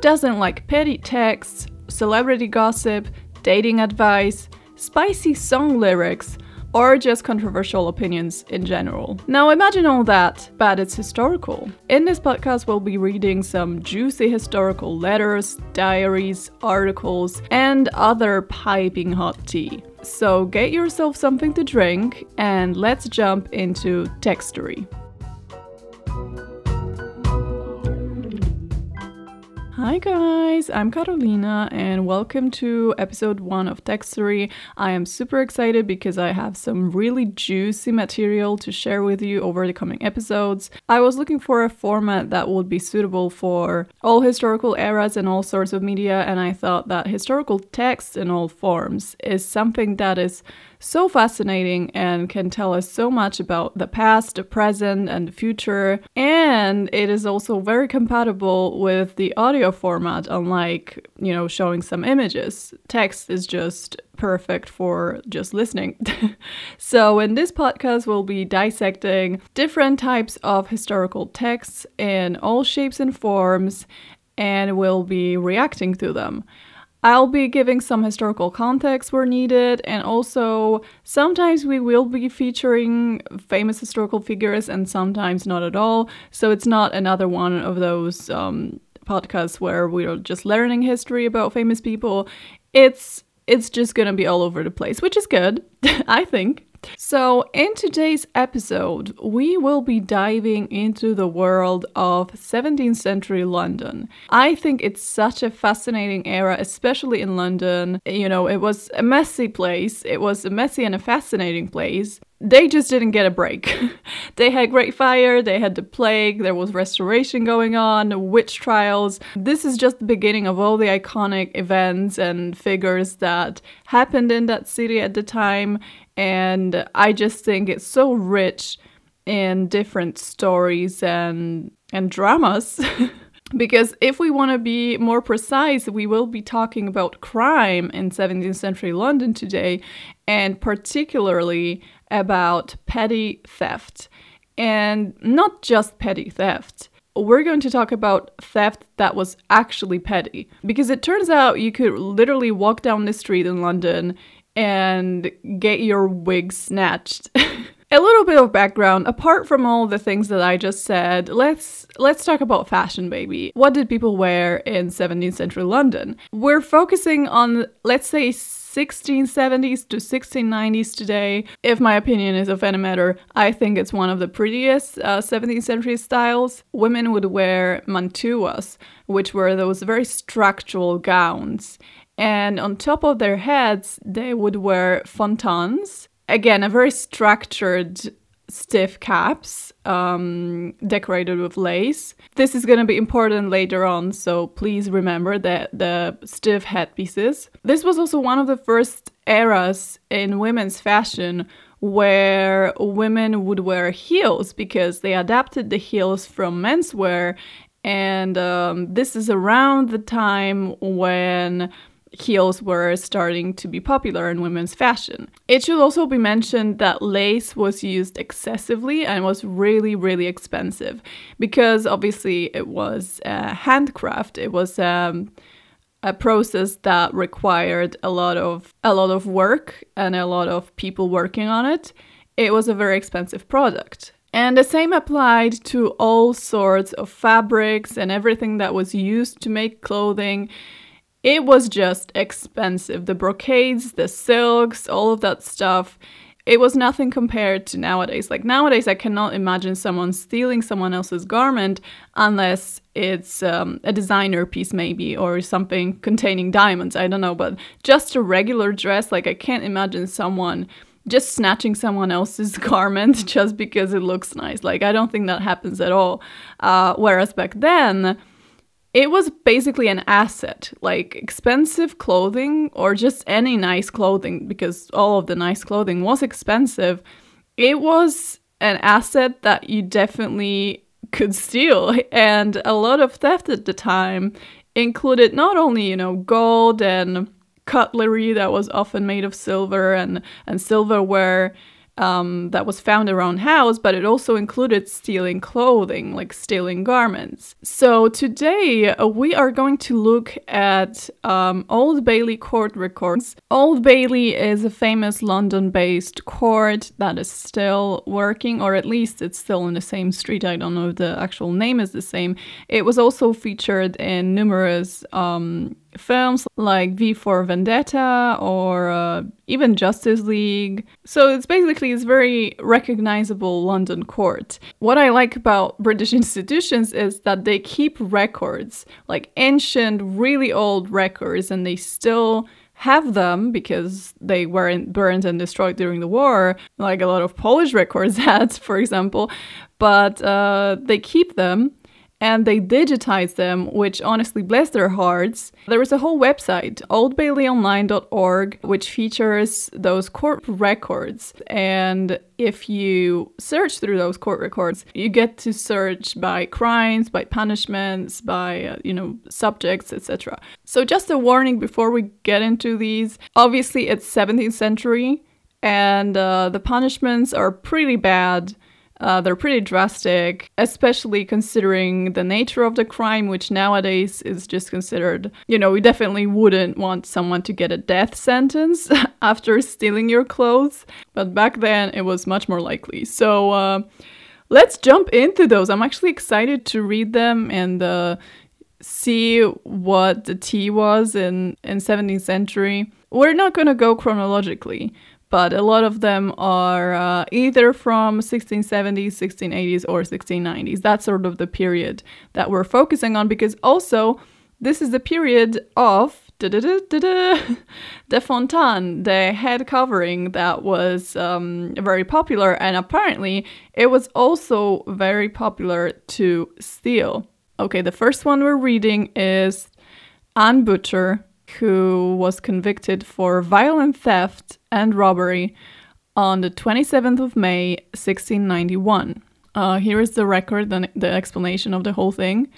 doesn't like petty texts, celebrity gossip, dating advice, spicy song lyrics, or just controversial opinions in general. Now imagine all that, but it's historical. In this podcast, we'll be reading some juicy historical letters, diaries, articles, and other piping hot tea. So get yourself something to drink and let's jump into textory. Hi guys, I'm Carolina and welcome to episode 1 of Textory. I am super excited because I have some really juicy material to share with you over the coming episodes. I was looking for a format that would be suitable for all historical eras and all sorts of media and I thought that historical text in all forms is something that is so fascinating and can tell us so much about the past, the present, and the future. And it is also very compatible with the audio format, unlike, you know, showing some images. Text is just perfect for just listening. so, in this podcast, we'll be dissecting different types of historical texts in all shapes and forms, and we'll be reacting to them. I'll be giving some historical context where needed, and also sometimes we will be featuring famous historical figures and sometimes not at all. So it's not another one of those um, podcasts where we're just learning history about famous people. It's it's just gonna be all over the place, which is good, I think. So, in today's episode, we will be diving into the world of 17th century London. I think it's such a fascinating era, especially in London. You know, it was a messy place, it was a messy and a fascinating place. They just didn't get a break. they had Great Fire, they had the plague, there was restoration going on, witch trials. This is just the beginning of all the iconic events and figures that happened in that city at the time and I just think it's so rich in different stories and and dramas. because if we want to be more precise, we will be talking about crime in 17th century London today, and particularly about petty theft. And not just petty theft. We're going to talk about theft that was actually petty. Because it turns out you could literally walk down the street in London and get your wig snatched. A little bit of background apart from all the things that I just said, let's let's talk about fashion baby. What did people wear in 17th century London? We're focusing on let's say 1670s to 1690s today. If my opinion is of any matter, I think it's one of the prettiest uh, 17th century styles. Women would wear mantuas, which were those very structural gowns and on top of their heads, they would wear fontanges. Again, a very structured, stiff caps um, decorated with lace. This is going to be important later on, so please remember that the stiff headpieces. This was also one of the first eras in women's fashion where women would wear heels because they adapted the heels from menswear. And um, this is around the time when heels were starting to be popular in women's fashion. It should also be mentioned that lace was used excessively and was really, really expensive because obviously it was a handcraft. It was um, a process that required a lot of a lot of work and a lot of people working on it. It was a very expensive product. And the same applied to all sorts of fabrics and everything that was used to make clothing. It was just expensive. The brocades, the silks, all of that stuff. It was nothing compared to nowadays. Like nowadays, I cannot imagine someone stealing someone else's garment unless it's um, a designer piece, maybe, or something containing diamonds. I don't know. But just a regular dress, like I can't imagine someone just snatching someone else's garment just because it looks nice. Like, I don't think that happens at all. Uh, whereas back then, it was basically an asset, like expensive clothing or just any nice clothing, because all of the nice clothing was expensive. It was an asset that you definitely could steal. And a lot of theft at the time included not only, you know, gold and cutlery that was often made of silver and, and silverware um, that was found around house, but it also included stealing clothing, like stealing garments. So today uh, we are going to look at um, Old Bailey court records. Old Bailey is a famous London-based court that is still working, or at least it's still in the same street. I don't know if the actual name is the same. It was also featured in numerous um, films like V for Vendetta or uh, even Justice League. So it's basically it's very recognizable London court. What I like about British institutions is that they keep records, like ancient, really old records, and they still have them because they weren't burned and destroyed during the war, like a lot of Polish records had, for example. But uh, they keep them and they digitize them, which honestly bless their hearts. There is a whole website, oldbaileyonline.org, which features those court records. And if you search through those court records, you get to search by crimes, by punishments, by, uh, you know, subjects, etc. So just a warning before we get into these. Obviously, it's 17th century, and uh, the punishments are pretty bad uh, they're pretty drastic, especially considering the nature of the crime, which nowadays is just considered, you know, we definitely wouldn't want someone to get a death sentence after stealing your clothes. But back then it was much more likely. So uh, let's jump into those. I'm actually excited to read them and uh, see what the tea was in, in 17th century. We're not going to go chronologically, but a lot of them are uh, either from 1670s, 1680s, or 1690s. That's sort of the period that we're focusing on because also this is the period of De Fontaine, the head covering that was um, very popular, and apparently it was also very popular to steal. Okay, the first one we're reading is Anne Butcher who was convicted for violent theft and robbery on the 27th of May 1691. Uh, here is the record, the, the explanation of the whole thing.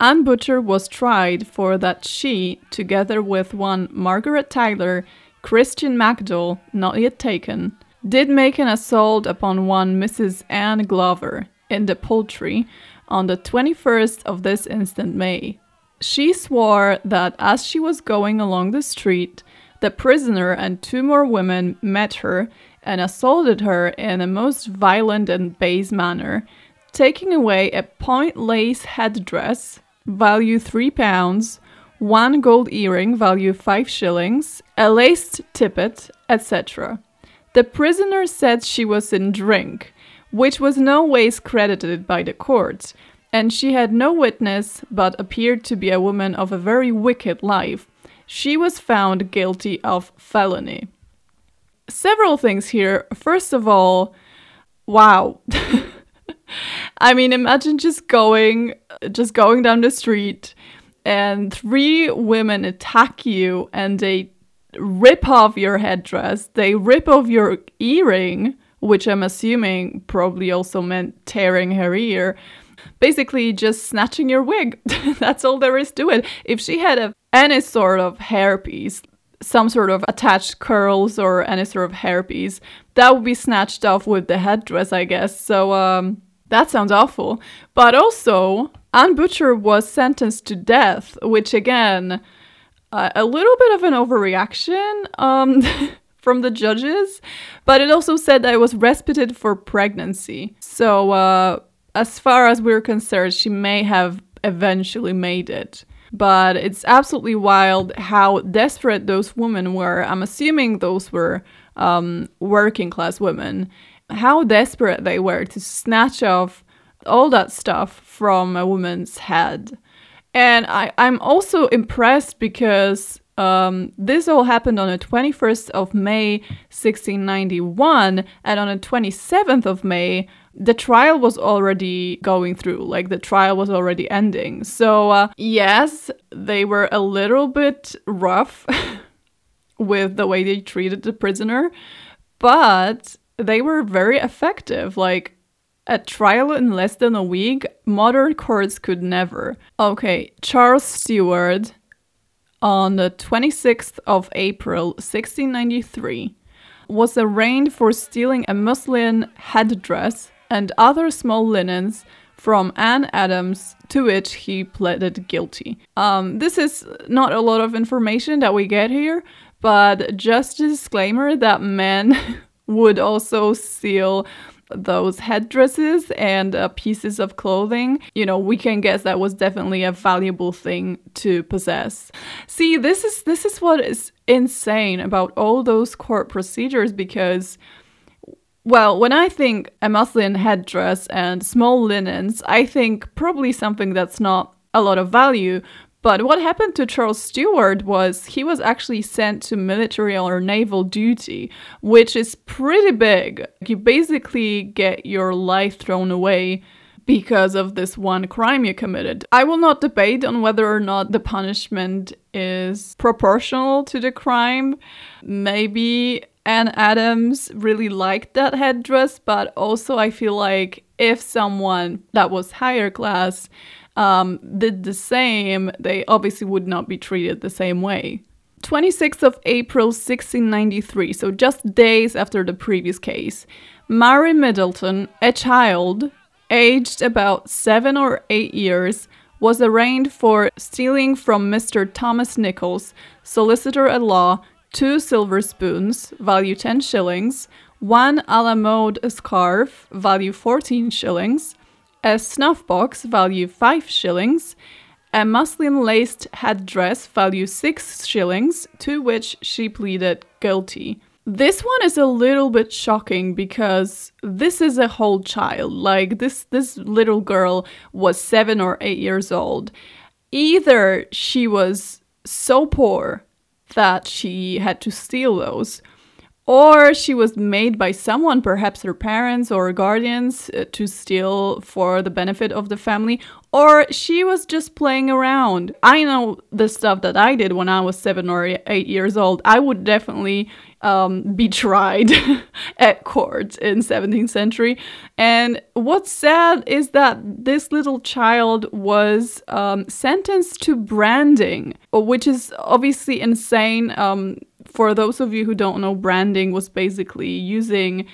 Anne Butcher was tried for that she, together with one Margaret Tyler, Christian Macdowell, not yet taken, did make an assault upon one Mrs. Anne Glover in the Poultry on the 21st of this instant May, she swore that as she was going along the street, the prisoner and two more women met her and assaulted her in a most violent and base manner, taking away a point lace headdress, value three pounds, one gold earring, value five shillings, a laced tippet, etc. The prisoner said she was in drink, which was no ways credited by the court, and she had no witness, but appeared to be a woman of a very wicked life. She was found guilty of felony. Several things here. First of all, wow. I mean, imagine just going just going down the street and three women attack you and they rip off your headdress, they rip off your earring, which I'm assuming probably also meant tearing her ear basically just snatching your wig. That's all there is to it. If she had a, any sort of hairpiece, some sort of attached curls or any sort of hairpiece, that would be snatched off with the headdress, I guess. So um, that sounds awful. But also, Anne Butcher was sentenced to death, which again, uh, a little bit of an overreaction. Um, from the judges, but it also said that it was respited for pregnancy. So uh, as far as we're concerned, she may have eventually made it. But it's absolutely wild how desperate those women were. I'm assuming those were um, working class women. How desperate they were to snatch off all that stuff from a woman's head. And I, I'm also impressed because um, this all happened on the 21st of May 1691, and on the 27th of May, the trial was already going through, like the trial was already ending. So, uh, yes, they were a little bit rough with the way they treated the prisoner, but they were very effective. Like, a trial in less than a week, modern courts could never. Okay, Charles Stewart on the 26th of April 1693 was arraigned for stealing a muslin headdress and other small linens from Anne Adams, to which he pleaded guilty. Um, this is not a lot of information that we get here, but just a disclaimer that men would also steal those headdresses and uh, pieces of clothing, you know, we can guess that was definitely a valuable thing to possess. See, this is this is what is insane about all those court procedures because well, when I think a muslin headdress and small linens, I think probably something that's not a lot of value. But what happened to Charles Stewart was he was actually sent to military or naval duty, which is pretty big. You basically get your life thrown away because of this one crime you committed. I will not debate on whether or not the punishment is proportional to the crime. Maybe Anne Adams really liked that headdress, but also I feel like if someone that was higher class um, did the same, they obviously would not be treated the same way. 26th of April 1693, so just days after the previous case, Mary Middleton, a child aged about seven or eight years, was arraigned for stealing from Mr. Thomas Nichols, solicitor at law, two silver spoons, value 10 shillings, one a la mode scarf, value 14 shillings, a snuff box, value 5 shillings, a muslin laced headdress, value 6 shillings, to which she pleaded guilty. This one is a little bit shocking because this is a whole child. Like this this little girl was 7 or 8 years old. Either she was so poor that she had to steal those. Or she was made by someone, perhaps her parents or guardians, uh, to steal for the benefit of the family. Or she was just playing around. I know the stuff that I did when I was seven or eight years old. I would definitely um, be tried at court in 17th century. And what's sad is that this little child was um, sentenced to branding, which is obviously insane. Um, for those of you who don't know, branding was basically using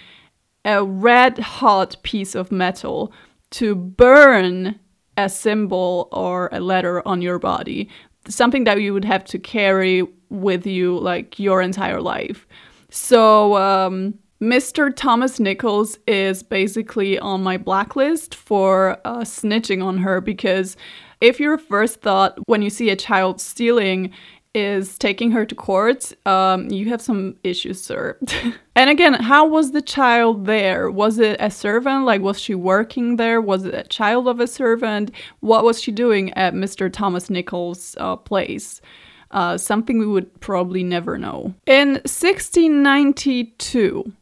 a red hot piece of metal to burn a symbol or a letter on your body, something that you would have to carry with you like your entire life. So, um, Mr. Thomas Nichols is basically on my blacklist for uh, snitching on her because if your first thought when you see a child stealing is taking her to court, um, you have some issues, sir. and again, how was the child there? Was it a servant? Like, was she working there? Was it a child of a servant? What was she doing at Mr. Thomas Nichols' uh, place? Uh, something we would probably never know. In 1692,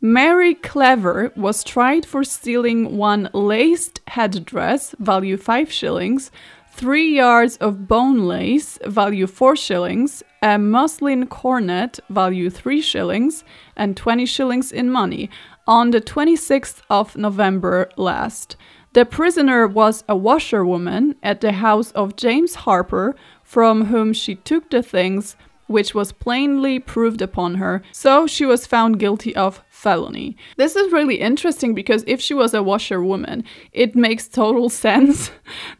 Mary Clever was tried for stealing one laced headdress, value 5 shillings, three yards of bone lace, value 4 shillings, a muslin coronet, value 3 shillings, and 20 shillings in money, on the 26th of November last. The prisoner was a washerwoman at the house of James Harper, from whom she took the things which was plainly proved upon her, so she was found guilty of felony. This is really interesting because if she was a washerwoman, it makes total sense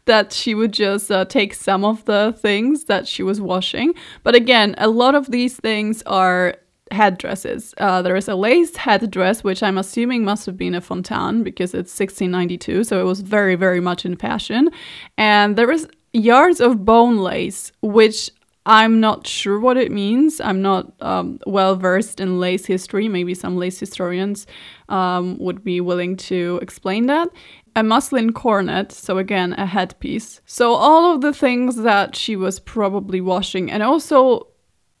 that she would just uh, take some of the things that she was washing. But again, a lot of these things are headdresses. Uh, there is a laced headdress, which I'm assuming must have been a fontange because it's 1692, so it was very, very much in fashion. And there is yards of bone lace, which I'm not sure what it means. I'm not um, well versed in lace history. Maybe some lace historians um, would be willing to explain that. A muslin coronet, so again, a headpiece. So, all of the things that she was probably washing, and also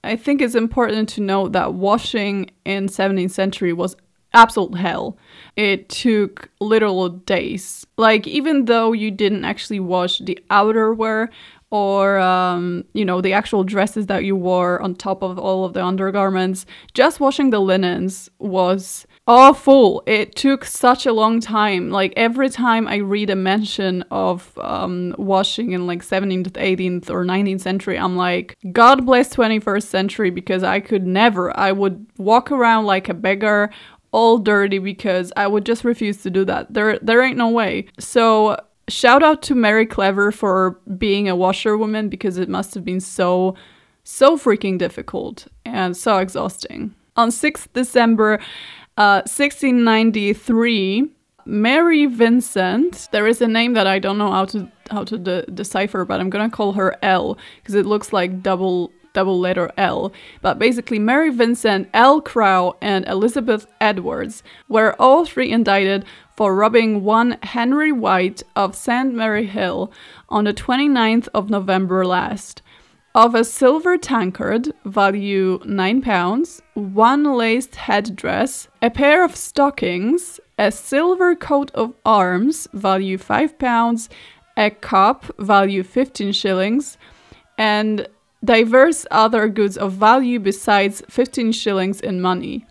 I think it's important to note that washing in 17th century was absolute hell. It took literal days. Like even though you didn't actually wash the outerwear or um, you know the actual dresses that you wore on top of all of the undergarments just washing the linens was awful. It took such a long time. Like every time I read a mention of um, washing in like 17th, 18th, or 19th century, I'm like, God bless 21st century because I could never. I would walk around like a beggar, all dirty because I would just refuse to do that. There, there ain't no way. So shout out to Mary Clever for being a washerwoman because it must have been so, so freaking difficult and so exhausting. On 6th December uh, 1693, Mary Vincent. There is a name that I don't know how to how to de- decipher, but I'm gonna call her L because it looks like double double letter L. But basically, Mary Vincent, L. Crow, and Elizabeth Edwards were all three indicted for robbing one Henry White of St. Mary Hill on the 29th of November last of a silver tankard, value 9 pounds, one laced headdress, a pair of stockings, a silver coat of arms, value 5 pounds, a cup, value 15 shillings, and diverse other goods of value besides 15 shillings in money.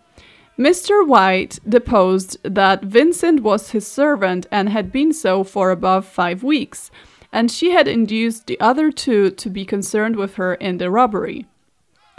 Mr. White deposed that Vincent was his servant and had been so for above five weeks and she had induced the other two to be concerned with her in the robbery.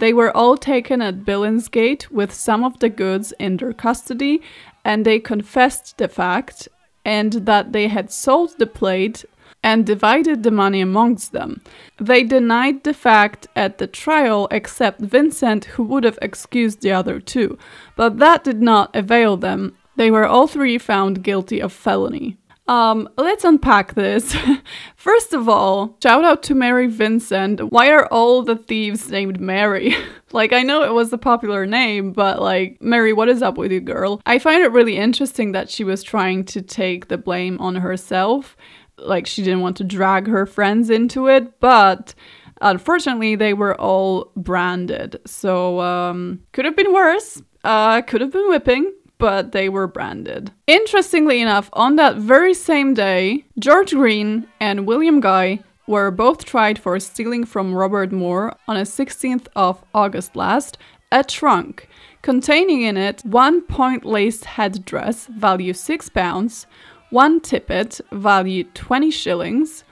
They were all taken at Billingsgate with some of the goods in their custody, and they confessed the fact and that they had sold the plate and divided the money amongst them. They denied the fact at the trial except Vincent, who would have excused the other two, but that did not avail them. They were all three found guilty of felony. Um, let's unpack this. First of all, shout out to Mary Vincent. Why are all the thieves named Mary? like, I know it was a popular name, but like, Mary, what is up with you, girl? I find it really interesting that she was trying to take the blame on herself. Like, she didn't want to drag her friends into it, but unfortunately, they were all branded. So, um, could have been worse. Uh, could have been whipping but they were branded. Interestingly enough, on that very same day, George Green and William Guy were both tried for stealing from Robert Moore on the 16th of August last a trunk containing in it one point laced headdress, value 6 pounds, one tippet, value 20 shillings,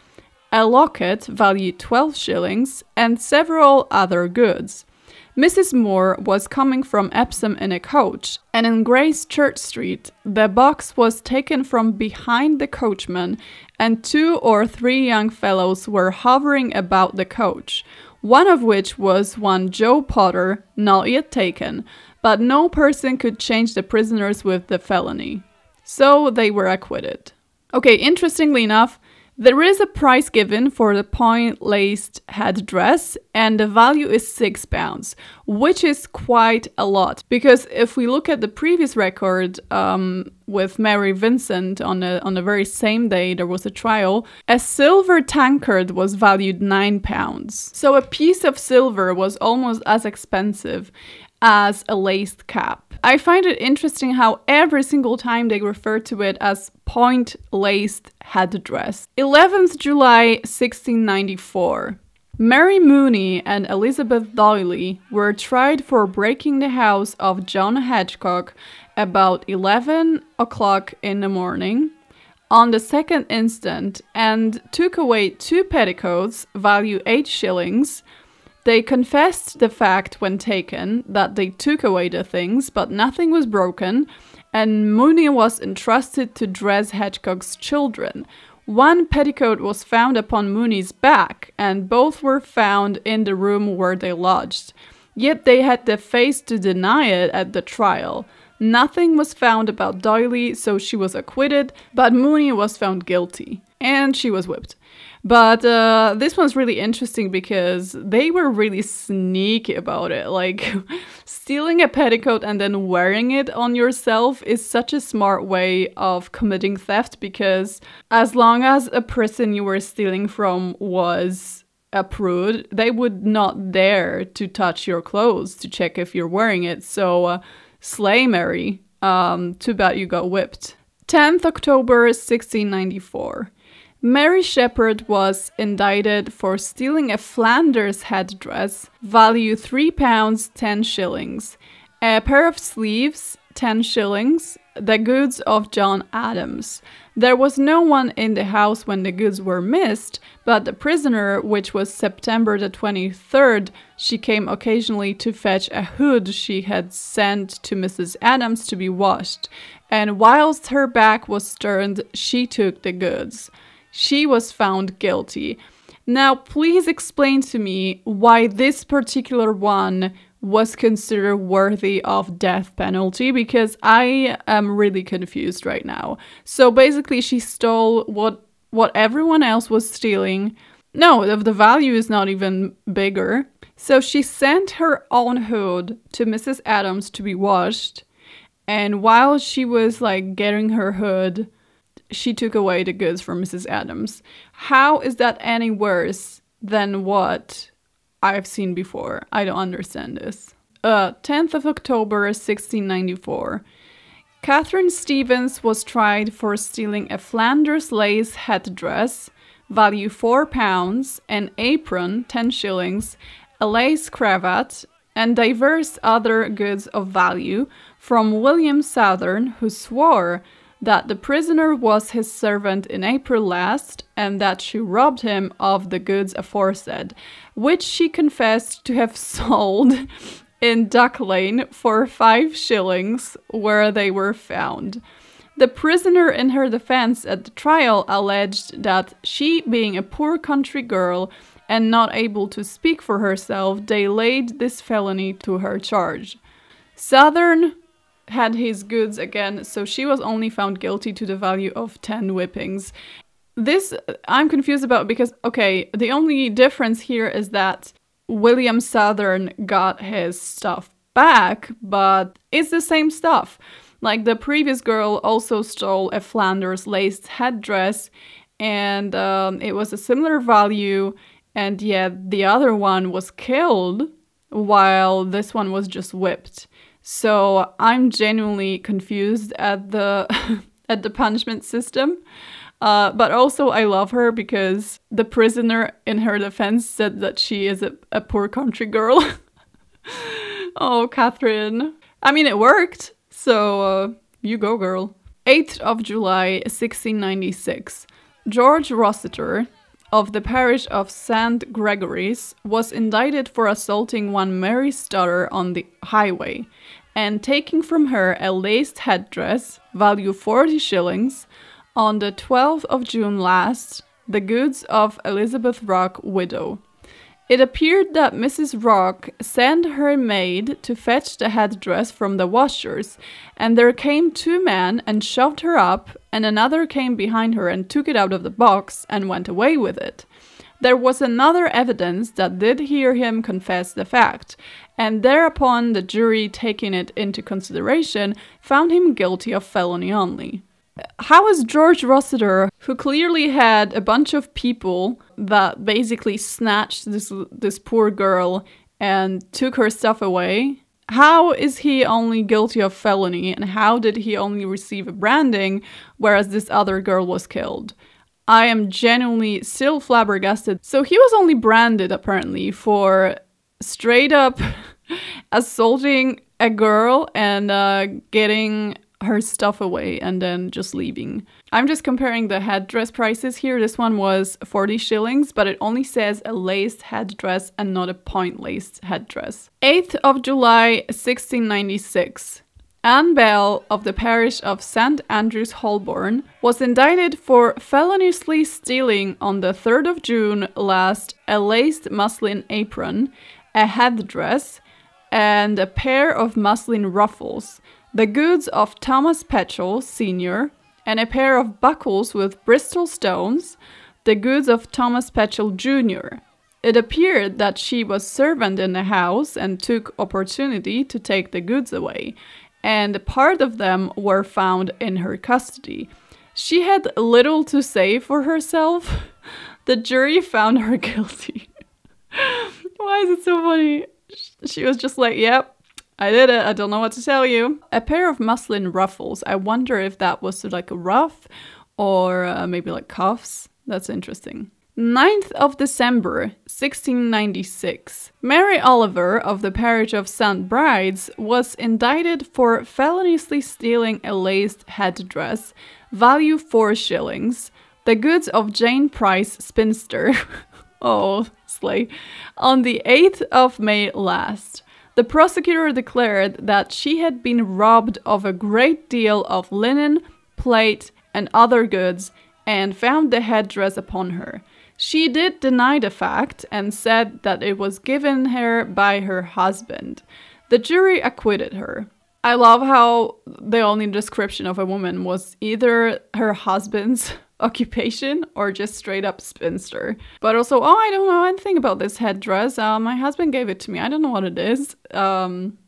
a locket, value 12 shillings, and several other goods. Mrs. Moore was coming from Epsom in a coach, and in Gracechurch Street, the box was taken from behind the coachman, and two or three young fellows were hovering about the coach, one of which was one Joe Potter, not yet taken, but no person could change the prisoners with the felony. So they were acquitted. Okay, interestingly enough, there is a price given for the point laced headdress, and the value is six pounds, which is quite a lot. Because if we look at the previous record um, with Mary Vincent on the on the very same day there was a trial, a silver tankard was valued nine pounds. So a piece of silver was almost as expensive as a laced cap. I find it interesting how every single time they refer to it as point laced headdress. 11th July 1694. Mary Mooney and Elizabeth Doyley were tried for breaking the house of John Hedgecock about 11 o'clock in the morning on the second instant and took away two petticoats, value 8 shillings, they confessed the fact when taken that they took away the things, but nothing was broken, and Mooney was entrusted to dress Hedgecock's children. One petticoat was found upon Mooney's back, and both were found in the room where they lodged. Yet they had the face to deny it at the trial. Nothing was found about Doyley, so she was acquitted, but Mooney was found guilty, and she was whipped. But uh, this one's really interesting because they were really sneaky about it. Like, stealing a petticoat and then wearing it on yourself is such a smart way of committing theft because as long as a person you were stealing from was a prude, they would not dare to touch your clothes to check if you're wearing it. So, uh, slay Mary. Um, too bad you got whipped. 10th October 1694. Mary Shepherd was indicted for stealing a Flanders headdress, value £3 10 shillings, a pair of sleeves, 10 shillings, the goods of John Adams. There was no one in the house when the goods were missed, but the prisoner, which was September the 23rd, she came occasionally to fetch a hood she had sent to Mrs. Adams to be washed, and whilst her back was turned, she took the goods. She was found guilty. Now, please explain to me why this particular one was considered worthy of death penalty because I am really confused right now. So basically she stole what what everyone else was stealing. No, the value is not even bigger. So she sent her own hood to Mrs. Adams to be washed, and while she was like getting her hood, she took away the goods from Mrs. Adams. How is that any worse than what I've seen before. I don't understand this. Uh, 10th of October 1694. Catherine Stevens was tried for stealing a Flanders lace headdress, value 4 pounds, an apron, 10 shillings, a lace cravat, and diverse other goods of value from William Southern, who swore that the prisoner was his servant in April last, and that she robbed him of the goods aforesaid, which she confessed to have sold in Duck Lane for five shillings, where they were found. The prisoner, in her defense at the trial, alleged that she, being a poor country girl and not able to speak for herself, they laid this felony to her charge. Southern had his goods again, so she was only found guilty to the value of 10 whippings. This I'm confused about because, okay, the only difference here is that William Southern got his stuff back, but it's the same stuff. Like the previous girl also stole a Flanders laced headdress, and um, it was a similar value, and yet the other one was killed while this one was just whipped. So I'm genuinely confused at the at the punishment system. Uh, but also, I love her because the prisoner in her defense said that she is a, a poor country girl. oh, Catherine. I mean, it worked. So, uh, you go, girl. 8th of July, 1696. George Rossiter, of the parish of St. Gregory's was indicted for assaulting one Mary Stutter on the highway and taking from her a laced headdress, value 40 shillings, on the 12th of June last, the goods of Elizabeth Rock, widow. It appeared that Mrs. Rock sent her maid to fetch the headdress from the washers, and there came two men and shoved her up, and another came behind her and took it out of the box and went away with it. There was another evidence that did hear him confess the fact, and thereupon the jury, taking it into consideration, found him guilty of felony only. How is George Rossiter, who clearly had a bunch of people that basically snatched this this poor girl and took her stuff away, how is he only guilty of felony and how did he only receive a branding whereas this other girl was killed? I am genuinely still flabbergasted. So he was only branded apparently for straight up assaulting a girl and uh, getting her stuff away and then just leaving. I'm just comparing the headdress prices here. This one was 40 shillings, but it only says a laced headdress and not a point laced headdress. 8th of July 1696. Anne Bell of the parish of St. Andrews Holborn was indicted for feloniously stealing on the 3rd of June last a laced muslin apron, a headdress, and a pair of muslin ruffles the goods of Thomas Petchel, Sr., and a pair of buckles with Bristol stones, the goods of Thomas Petchel, Jr. It appeared that she was servant in the house and took opportunity to take the goods away, and part of them were found in her custody. She had little to say for herself. The jury found her guilty. Why is it so funny? She was just like, yep, I did it. I don't know what to tell you. A pair of muslin ruffles. I wonder if that was like a ruff or uh, maybe like cuffs. That's interesting. 9th of December 1696. Mary Oliver of the parish of St. Bride's was indicted for feloniously stealing a laced headdress, value 4 shillings, the goods of Jane Price, spinster. oh, slay. On the 8th of May last. The prosecutor declared that she had been robbed of a great deal of linen, plate, and other goods and found the headdress upon her. She did deny the fact and said that it was given her by her husband. The jury acquitted her. I love how the only description of a woman was either her husband's occupation or just straight up spinster. But also, oh, I don't know anything about this headdress. Uh, my husband gave it to me. I don't know what it is. Um,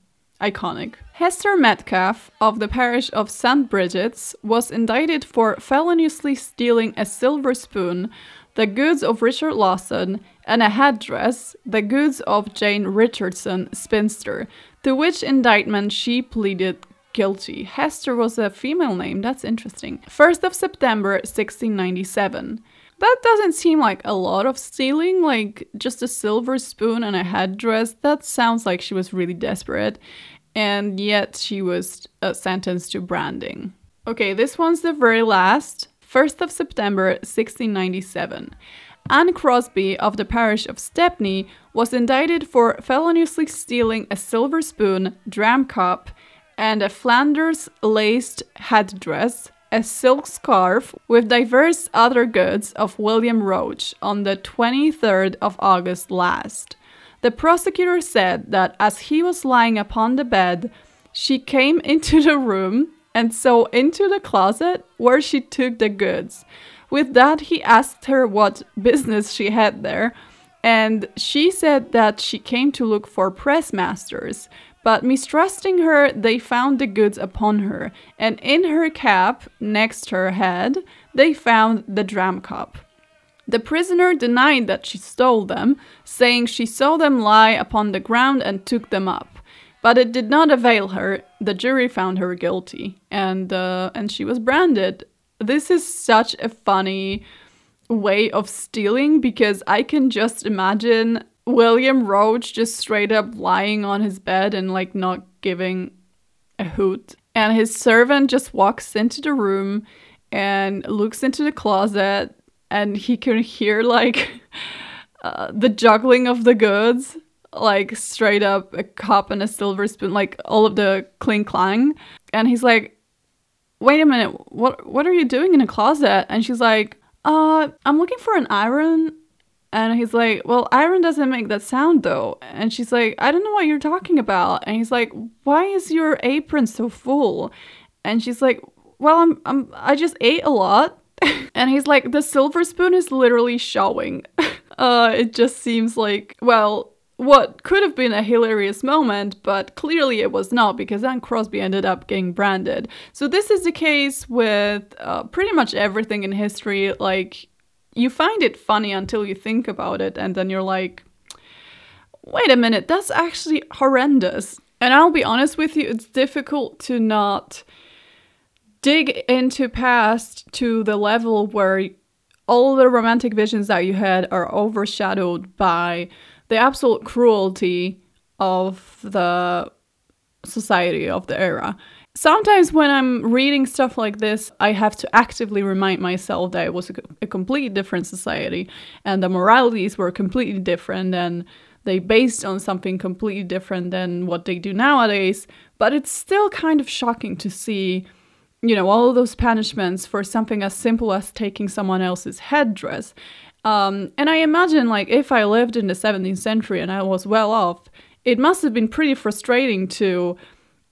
iconic. Hester Metcalfe of the parish of St. Bridget's was indicted for feloniously stealing a silver spoon, the goods of Richard Lawson, and a headdress, the goods of Jane Richardson, spinster, to which indictment she pleaded guilty. Hester was a female name, that's interesting. 1st of September 1697. That doesn't seem like a lot of stealing, like just a silver spoon and a headdress. That sounds like she was really desperate, and yet she was uh, sentenced to branding. Okay, this one's the very last. 1st of September 1697. Anne Crosby of the parish of Stepney was indicted for feloniously stealing a silver spoon, dram cup, and a Flanders laced headdress, a silk scarf with diverse other goods of William Roach on the 23rd of August last. The prosecutor said that as he was lying upon the bed, she came into the room and so into the closet where she took the goods. With that, he asked her what business she had there, and she said that she came to look for press masters, but mistrusting her, they found the goods upon her, and in her cap, next her head, they found the dram cup. The prisoner denied that she stole them, saying she saw them lie upon the ground and took them up. But it did not avail her. The jury found her guilty, and uh, and she was branded. This is such a funny way of stealing because I can just imagine William Roach just straight up lying on his bed and like not giving a hoot. And his servant just walks into the room and looks into the closet and he can hear like uh, the juggling of the goods like straight up a cup and a silver spoon like all of the clink clang and he's like wait a minute what what are you doing in a closet and she's like uh i'm looking for an iron and he's like, Well, iron doesn't make that sound though. And she's like, I don't know what you're talking about. And he's like, Why is your apron so full? And she's like, Well, I'm, I'm I just ate a lot. and he's like, The silver spoon is literally showing. uh, it just seems like, well, what could have been a hilarious moment, but clearly it was not because Anne Crosby ended up getting branded. So, this is the case with uh, pretty much everything in history. Like, you find it funny until you think about it, and then you're like, wait a minute, that's actually horrendous. And I'll be honest with you, it's difficult to not dig into past to the level where all the romantic visions that you had are overshadowed by the absolute cruelty of the society of the era. Sometimes when I'm reading stuff like this, I have to actively remind myself that it was a, a completely different society and the moralities were completely different and they based on something completely different than what they do nowadays. But it's still kind of shocking to see, you know, all those punishments for something as simple as taking someone else's headdress. Um, and I imagine, like, if I lived in the 17th century and I was well off, it must have been pretty frustrating to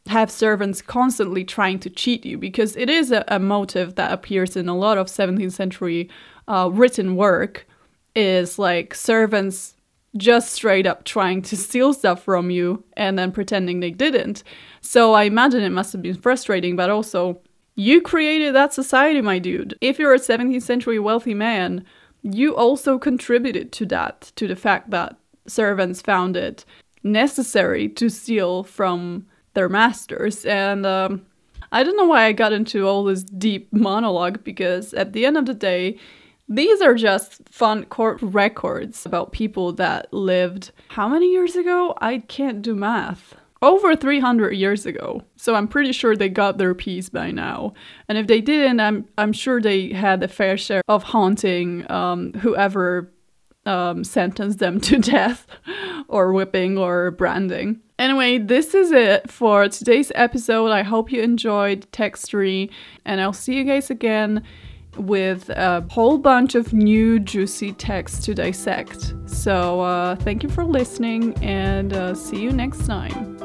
have servants constantly trying to cheat you because it is a, a motive that appears in a lot of 17th century uh, written work is like servants just straight up trying to steal stuff from you and then pretending they didn't. So I imagine it must have been frustrating, but also you created that society, my dude. If you're a 17th century wealthy man, you also contributed to that, to the fact that servants found it necessary to steal from their masters. And um, I don't know why I got into all this deep monologue because at the end of the day, These are just fun court records about people that lived how many years ago? I can't do math. Over 300 years ago. So I'm pretty sure they got their piece by now. And if they didn't, I'm I'm sure they had a fair share of haunting um, whoever um, sentenced them to death or whipping or branding. Anyway, this is it for today's episode. I hope you enjoyed Textory, and I'll see you guys again with a whole bunch of new juicy texts to dissect. So, uh, thank you for listening, and uh, see you next time.